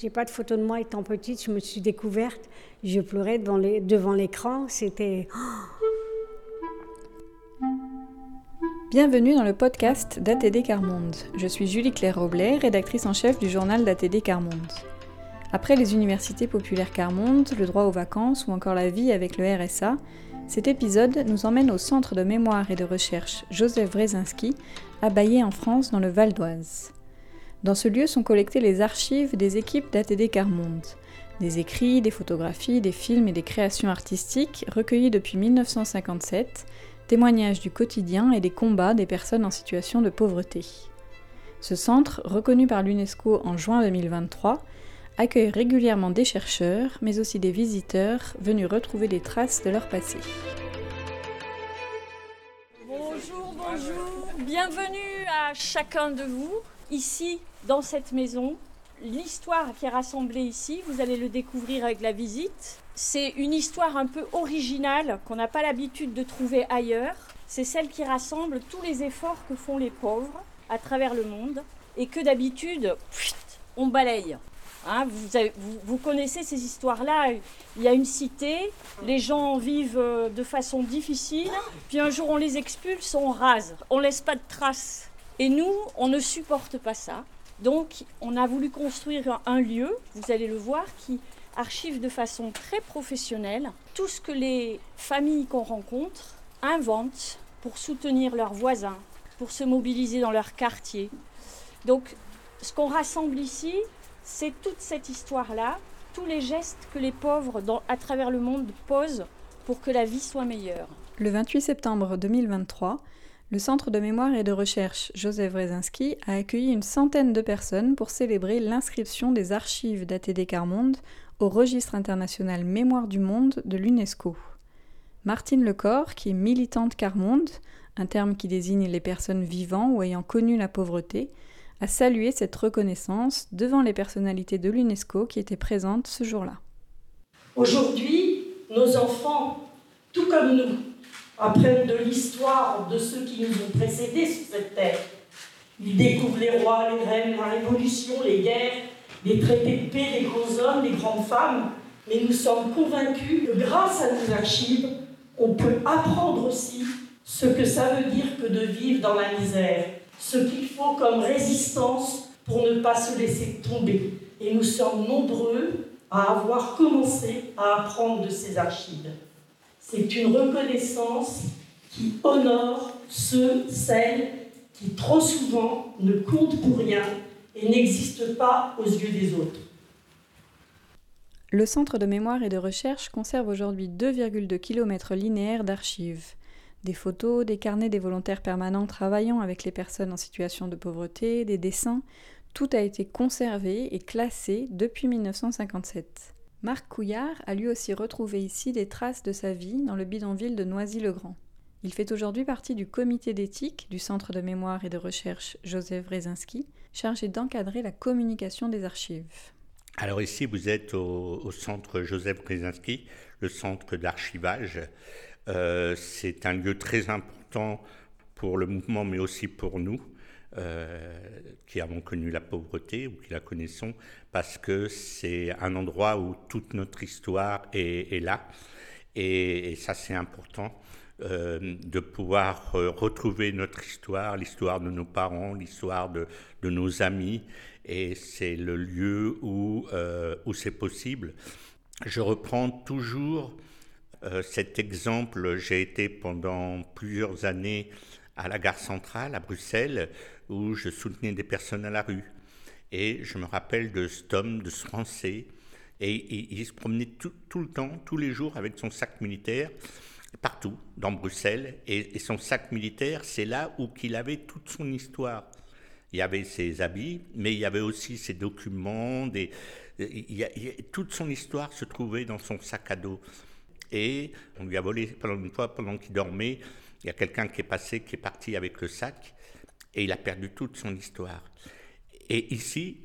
J'ai pas de photo de moi étant petite, je me suis découverte, je pleurais devant, devant l'écran, c'était... Bienvenue dans le podcast d'ATD Carmonde. Je suis Julie Claire Roblet, rédactrice en chef du journal d'ATD Carmonde. Après les universités populaires Carmonde, le droit aux vacances ou encore la vie avec le RSA, cet épisode nous emmène au centre de mémoire et de recherche Joseph Wrezinski, à Baillé en France dans le Val d'Oise. Dans ce lieu sont collectées les archives des équipes d'ATD Carmonde. Des écrits, des photographies, des films et des créations artistiques recueillis depuis 1957, témoignages du quotidien et des combats des personnes en situation de pauvreté. Ce centre, reconnu par l'UNESCO en juin 2023, accueille régulièrement des chercheurs, mais aussi des visiteurs venus retrouver des traces de leur passé. Bonjour, bonjour, bienvenue à chacun de vous, ici dans cette maison. L'histoire qui est rassemblée ici, vous allez le découvrir avec la visite. C'est une histoire un peu originale qu'on n'a pas l'habitude de trouver ailleurs. C'est celle qui rassemble tous les efforts que font les pauvres à travers le monde et que d'habitude, on balaye. Hein, vous, connaissez ces histoires-là. Il y a une cité, les gens vivent euh, de façon difficile, puis un jour on les expulse, on rase, on laisse pas de traces. Et nous, on ne supporte pas ça. Donc, on a voulu construire un lieu, vous allez le voir, qui archive de façon très professionnelle tout ce que les familles qu'on rencontre inventent pour soutenir leurs voisins, pour se mobiliser dans leur quartier. Donc, ce qu'on rassemble ici, c'est toute cette histoire-là, tous les gestes que les pauvres à travers le monde posent pour que la vie soit meilleure. Le 28 septembre 2023, le Centre de mémoire et de recherche Joseph Wrezinski a accueilli une centaine de personnes pour célébrer l'inscription des archives d'ATD Carmonde au Registre international Mémoire du Monde de l'UNESCO. Martine Lecor, qui est militante Carmonde, un terme qui désigne les personnes vivant ou ayant connu la pauvreté, a salué cette reconnaissance devant les personnalités de l'UNESCO qui étaient présentes ce jour-là. Aujourd'hui, nos enfants, tout comme nous, apprennent de l'histoire de ceux qui nous ont précédés sur cette terre. Ils découvrent les rois, les reines, la révolution, les guerres, les traités de paix, les grands hommes, les grandes femmes, mais nous sommes convaincus que grâce à nos archives, on peut apprendre aussi ce que ça veut dire que de vivre dans la misère, ce qu'il faut comme résistance pour ne pas se laisser tomber. Et nous sommes nombreux à avoir commencé à apprendre de ces archives. C'est une reconnaissance qui honore ceux, celles qui trop souvent ne comptent pour rien et n'existent pas aux yeux des autres. Le Centre de mémoire et de recherche conserve aujourd'hui 2,2 km linéaires d'archives des photos, des carnets des volontaires permanents travaillant avec les personnes en situation de pauvreté, des dessins, tout a été conservé et classé depuis 1957. Marc Couillard a lui aussi retrouvé ici des traces de sa vie dans le bidonville de Noisy-le-Grand. Il fait aujourd'hui partie du comité d'éthique du Centre de mémoire et de recherche Joseph Wrezinski, chargé d'encadrer la communication des archives. Alors ici, vous êtes au, centre Joseph Wrezinski, le centre d'archivage euh, c'est un lieu très important pour le mouvement, mais aussi pour nous, qui avons connu la pauvreté ou qui la connaissons, parce que c'est un endroit où toute notre histoire est, là. Et, ça, c'est important. Euh, de pouvoir retrouver notre histoire, l'histoire de nos parents, l'histoire de, nos amis, et c'est le lieu où, où c'est possible. Je reprends toujours euh, cet exemple, j'ai été pendant plusieurs années à la gare centrale à Bruxelles où je soutenais des personnes à la rue. Et je me rappelle de cet homme, de ce Français, et, il se promenait tout, le temps, tous les jours avec son sac militaire, partout dans Bruxelles. Et, son sac militaire, c'est là où il avait toute son histoire. Il y avait ses habits, mais il y avait aussi ses documents, des, toute son histoire se trouvait dans son sac à dos et on lui a volé pendant une fois pendant qu'il dormait. Il y a quelqu'un qui est passé, qui est parti avec le sac et il a perdu toute son histoire. Et ici,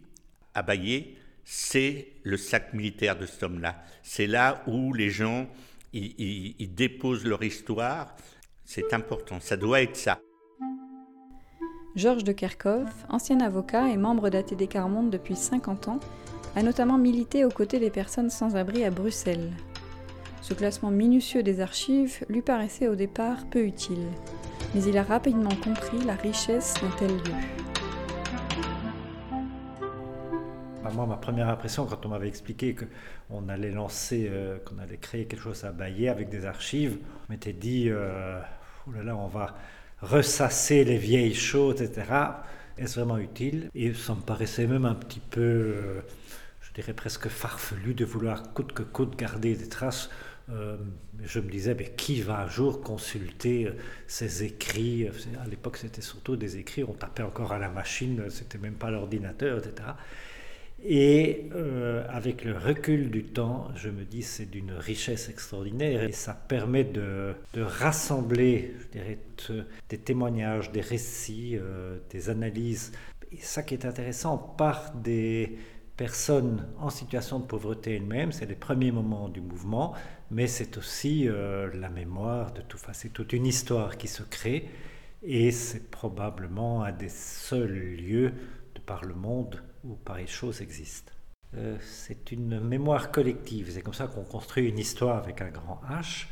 à Baillé, c'est le sac militaire de cet homme-là. C'est là où les gens ils, déposent leur histoire. C'est important, ça doit être ça. Georges de Kerkhoff, ancien avocat et membre d'ATD Carmonde depuis 50 ans, a notamment milité aux côtés des personnes sans abri à Bruxelles. Ce classement minutieux des archives lui paraissait au départ peu utile, mais il a rapidement compris la richesse d'un tel lieu. Bah, moi, ma première impression, quand on m'avait expliqué qu'on allait lancer, euh, qu'on allait créer quelque chose à Bayer avec des archives, on m'était dit, euh, oh là là, on va ressasser les vieilles choses, etc. Est-ce vraiment utile? Et ça me paraissait même un petit peu, euh, je dirais presque farfelu de vouloir coûte que coûte garder des traces. Je me disais, mais qui va un jour consulter ces écrits? À l'époque, c'était surtout des écrits, on tapait encore à la machine, c'était même pas l'ordinateur, etc. Et euh, avec le recul du temps, je me dis c'est d'une richesse extraordinaire et ça permet de, rassembler je dirais, des témoignages, des récits, euh, des analyses. Et ça qui est intéressant, par des personnes en situation de pauvreté elles-mêmes, c'est les premiers moments du mouvement, mais c'est aussi euh, la mémoire de tout. ça. c'est toute une histoire qui se crée et c'est probablement un des seuls lieux de par le monde où pareilles choses existent. Euh, c'est une mémoire collective, c'est comme ça qu'on construit une histoire avec un grand H.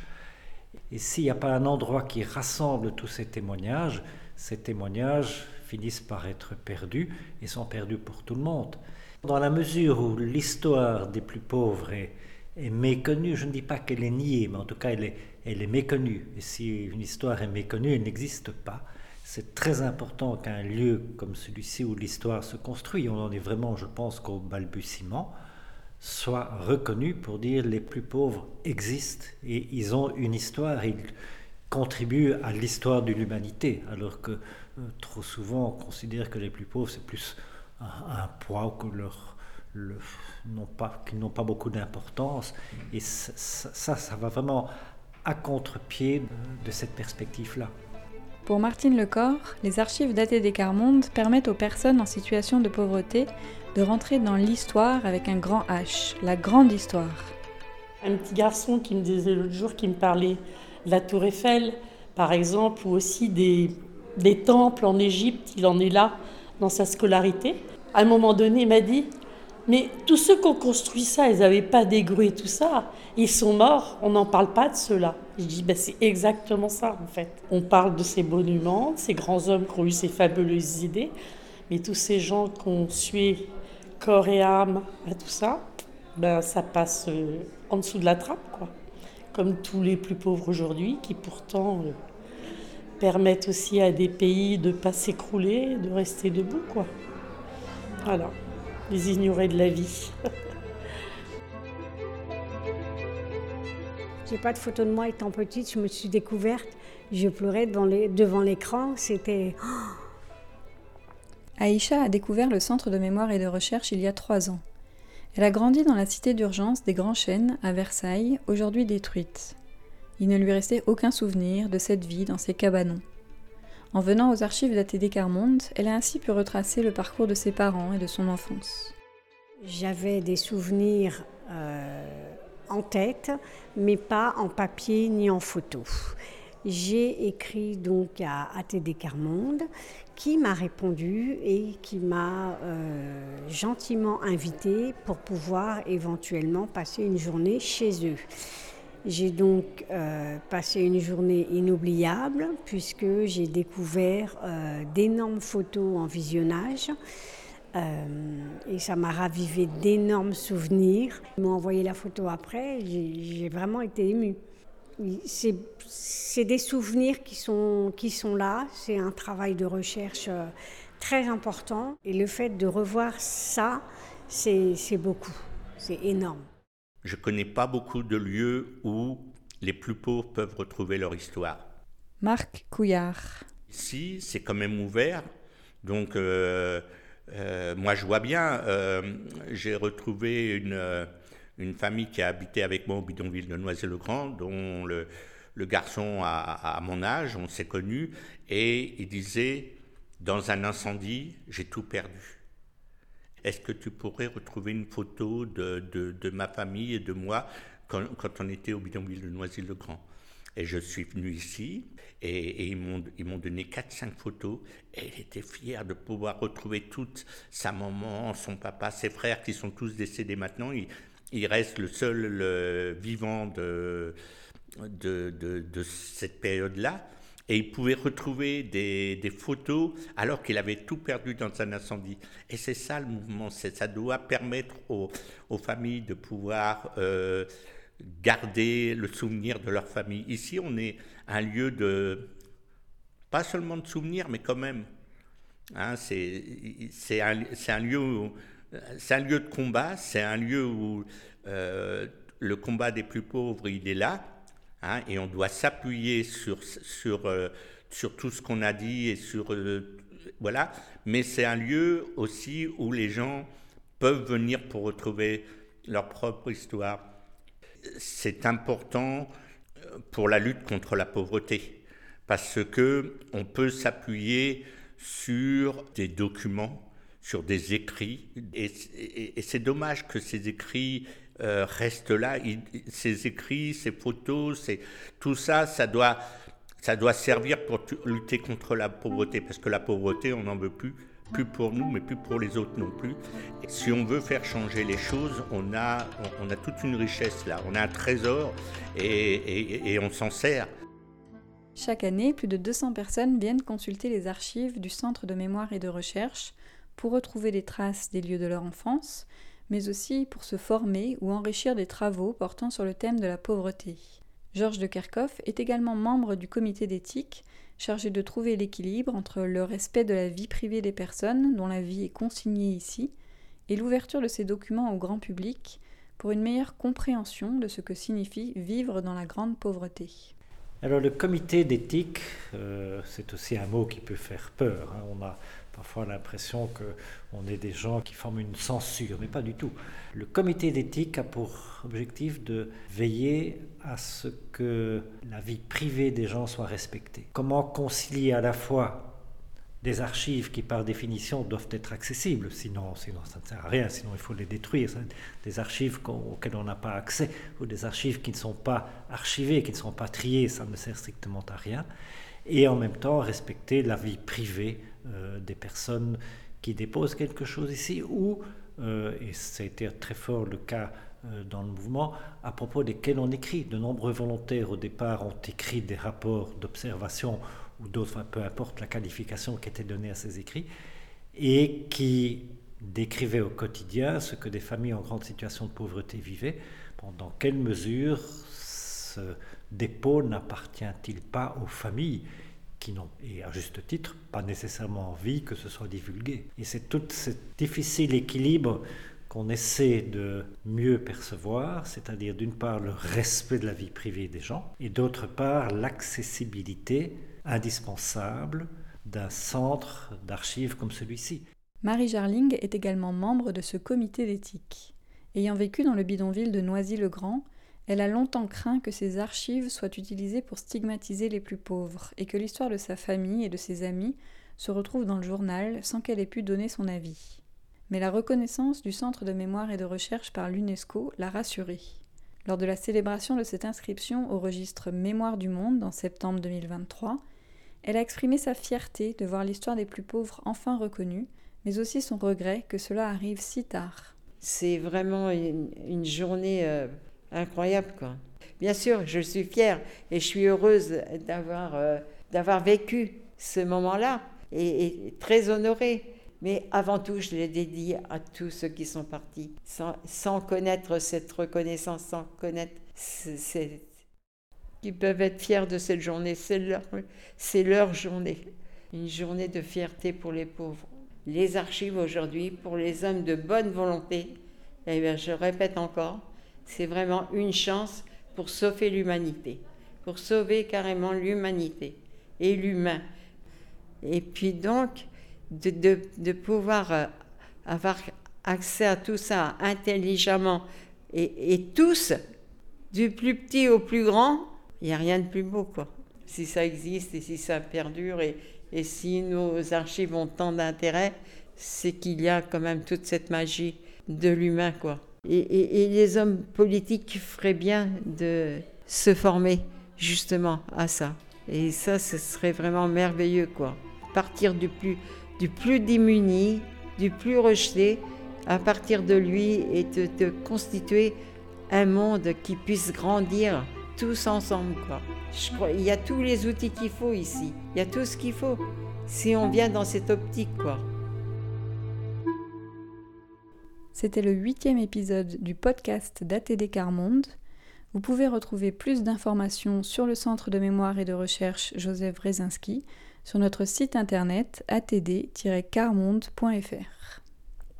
Et s'il n'y a pas un endroit qui rassemble tous ces témoignages, ces témoignages finissent par être perdus et sont perdus pour tout le monde. Dans la mesure où l'histoire des plus pauvres est, méconnue, je ne dis pas qu'elle est niée, mais en tout cas elle est, est méconnue. Et si une histoire est méconnue, elle n'existe pas. C'est très important qu'un lieu comme celui-ci où l'histoire se construit, on en est vraiment, je pense, qu'au balbutiement, soit reconnu pour dire les plus pauvres existent et ils ont une histoire, ils contribuent à l'histoire de l'humanité, alors que euh, trop souvent on considère que les plus pauvres c'est plus un, poids que leur, n'ont pas, qu'ils n'ont pas beaucoup d'importance. Et ça, ça, ça va vraiment à contre-pied de cette perspective-là. Pour Martine Lecor, les archives datées des Carmondes permettent aux personnes en situation de pauvreté de rentrer dans l'histoire avec un grand H, la grande histoire. Un petit garçon qui me disait l'autre jour, qui me parlait de la Tour Eiffel, par exemple, ou aussi des, des temples en Égypte, il en est là dans sa scolarité. À un moment donné, il m'a dit mais tous ceux qui ont construit ça, ils n'avaient pas dégroué tout ça. Ils sont morts, on n'en parle pas de cela. Je dis, ben c'est exactement ça en fait. On parle de ces monuments, de ces grands hommes qui ont eu ces fabuleuses idées, mais tous ces gens qui ont sué corps et âme à tout ça, ben ça passe euh, en dessous de la trappe, quoi. Comme tous les plus pauvres aujourd'hui, qui pourtant euh, permettent aussi à des pays de ne pas s'écrouler, de rester debout, quoi. Voilà les ignorer de la vie. J'ai pas de photo de moi étant petite, je me suis découverte, je pleurais devant l'écran, c'était... Aïcha a découvert le centre de mémoire et de recherche il y a trois ans. Elle a grandi dans la cité d'urgence des Grands Chênes à Versailles, aujourd'hui détruite. Il ne lui restait aucun souvenir de cette vie dans ces cabanons. En venant aux archives d'ATD Carmonde, elle a ainsi pu retracer le parcours de ses parents et de son enfance. J'avais des souvenirs euh, en tête, mais pas en papier ni en photo. J'ai écrit donc à ATD Carmonde qui m'a répondu et qui m'a euh, gentiment invité pour pouvoir éventuellement passer une journée chez eux. J'ai donc euh, passé une journée inoubliable puisque j'ai découvert euh, d'énormes photos en visionnage euh, et ça m'a ravivé d'énormes souvenirs. Ils m'ont envoyé la photo après, j'ai vraiment été émue. C'est des souvenirs qui sont, qui sont là, c'est un travail de recherche très important et le fait de revoir ça, c'est beaucoup, c'est énorme. Je ne connais pas beaucoup de lieux où les plus pauvres peuvent retrouver leur histoire. Marc Couillard. Ici, c'est quand même ouvert. Donc, euh, euh, moi, je vois bien. Euh, j'ai retrouvé une, une famille qui a habité avec moi au bidonville de Noisy-le-Grand, dont le, le garçon a, à mon âge, on s'est connus, et il disait Dans un incendie, j'ai tout perdu. Est-ce que tu pourrais retrouver une photo de, de, ma famille et de moi quand, on était au bidonville de Noisy-le-Grand? Et je suis venu ici et, ils m'ont donné 4-5 photos et il était fier de pouvoir retrouver toute sa maman, son papa, ses frères qui sont tous décédés maintenant. Il, reste le seul vivant de, de, de, cette période-là. Et il pouvait retrouver des, photos alors qu'il avait tout perdu dans un incendie. Et c'est ça le mouvement, ça doit permettre aux, familles de pouvoir euh, garder le souvenir de leur famille. Ici, on est un lieu de, pas seulement de souvenirs, mais quand même. Hein, c'est un, un, lieu c'est un lieu de combat, c'est un lieu où euh, le combat des plus pauvres, il est là, hein, et on doit s'appuyer sur, sur, euh, sur tout ce qu'on a dit, et sur, euh, voilà, mais c'est un lieu aussi où les gens peuvent venir pour retrouver leur propre histoire. C'est important euh, pour la lutte contre la pauvreté parce que on peut s'appuyer sur des documents, sur des écrits, et, c'est dommage que ces écrits euh, restent là. ces écrits, ces photos, c'est tout ça, ça doit, ça doit servir pour lutter contre la pauvreté, parce que la pauvreté, on n'en veut plus plus pour nous, mais plus pour les autres non plus. si on veut faire changer les choses, on a, on a toute une richesse là, on a un trésor et, et, on s'en sert. Chaque année, plus de 200 personnes viennent consulter les archives du Centre de mémoire et de recherche pour retrouver des traces des lieux de leur enfance, mais aussi pour se former ou enrichir des travaux portant sur le thème de la pauvreté. Georges de Kerkhoff est également membre du comité d'éthique chargé de trouver l'équilibre entre le respect de la vie privée des personnes, dont la vie est consignée ici, et l'ouverture de ces documents au grand public pour une meilleure compréhension de ce que signifie vivre dans la grande pauvreté. Alors le comité d'éthique, euh, c'est aussi un mot qui peut faire peur. Hein. Parfois l'impression qu'on est des gens qui forment une censure, mais pas du tout. Le comité d'éthique a pour objectif de veiller à ce que la vie privée des gens soit respectée. Comment concilier à la fois des archives qui par définition doivent être accessibles, sinon, sinon ça ne sert à rien, sinon il faut les détruire, des archives auxquelles on n'a pas accès, ou des archives qui ne sont pas archivées, qui ne sont pas triées, ça ne sert strictement à rien, et en même temps respecter la vie privée des personnes qui déposent quelque chose ici, ou, euh, et ça a été très fort le cas euh, dans le mouvement, à propos desquels on écrit. De nombreux volontaires au départ ont écrit des rapports d'observation ou d'autres, peu importe la qualification qui était donnée à ces écrits, et qui décrivaient au quotidien ce que des familles en grande situation de pauvreté vivaient. dans quelle mesure ce dépôt n'appartient-il pas aux familles? Qui n'ont, et à juste titre, pas nécessairement envie que ce soit divulgué. Et c'est tout ce difficile équilibre qu'on essaie de mieux percevoir, c'est-à-dire d'une part le respect de la vie privée des gens, et d'autre part l'accessibilité indispensable d'un centre d'archives comme celui-ci. Marie Jarling est également membre de ce comité d'éthique. Ayant vécu dans le bidonville de Noisy-le-Grand, elle a longtemps craint que ses archives soient utilisées pour stigmatiser les plus pauvres et que l'histoire de sa famille et de ses amis se retrouve dans le journal sans qu'elle ait pu donner son avis. Mais la reconnaissance du Centre de mémoire et de recherche par l'UNESCO l'a rassurée. Lors de la célébration de cette inscription au registre Mémoire du Monde en septembre 2023, elle a exprimé sa fierté de voir l'histoire des plus pauvres enfin reconnue, mais aussi son regret que cela arrive si tard. C'est vraiment une, journée euh, incroyable, quoi. Bien sûr, je suis fière et je suis heureuse d'avoir euh, d'avoir vécu ce moment-là et, très honorée. Mais avant tout, je l'ai dédié à tous ceux qui sont partis, sans, connaître cette reconnaissance, sans connaître. Ils peuvent être fiers de cette journée, c'est leur, c'est leur journée. Une journée de fierté pour les pauvres. Les archives aujourd'hui, pour les hommes de bonne volonté, eh je répète encore, c'est vraiment une chance pour sauver l'humanité, pour sauver carrément l'humanité et l'humain. Et puis donc, de, pouvoir euh, avoir accès à tout ça intelligemment et, tous, du plus petit au plus grand, il n'y a rien de plus beau, quoi. Si ça existe et si ça perdure et, et si nos archives ont tant d'intérêt, c'est qu'il y a quand même toute cette magie de l'humain, quoi. Et, les hommes politiques feraient bien de se former justement à ça. Et ça, ce serait vraiment merveilleux, quoi. Partir du plus, du plus démuni, du plus rejeté, à partir de lui et de, de constituer un monde qui puisse grandir tous ensemble, quoi. Je crois, il y a tous les outils qu'il faut ici. Il y a tout ce qu'il faut. Si on vient dans cette optique, quoi. C'était le huitième épisode du podcast d'ATD Carmonde. Vous pouvez retrouver plus d'informations sur le Centre de mémoire et de recherche Joseph Brzezinski sur notre site internet atd-carmonde.fr.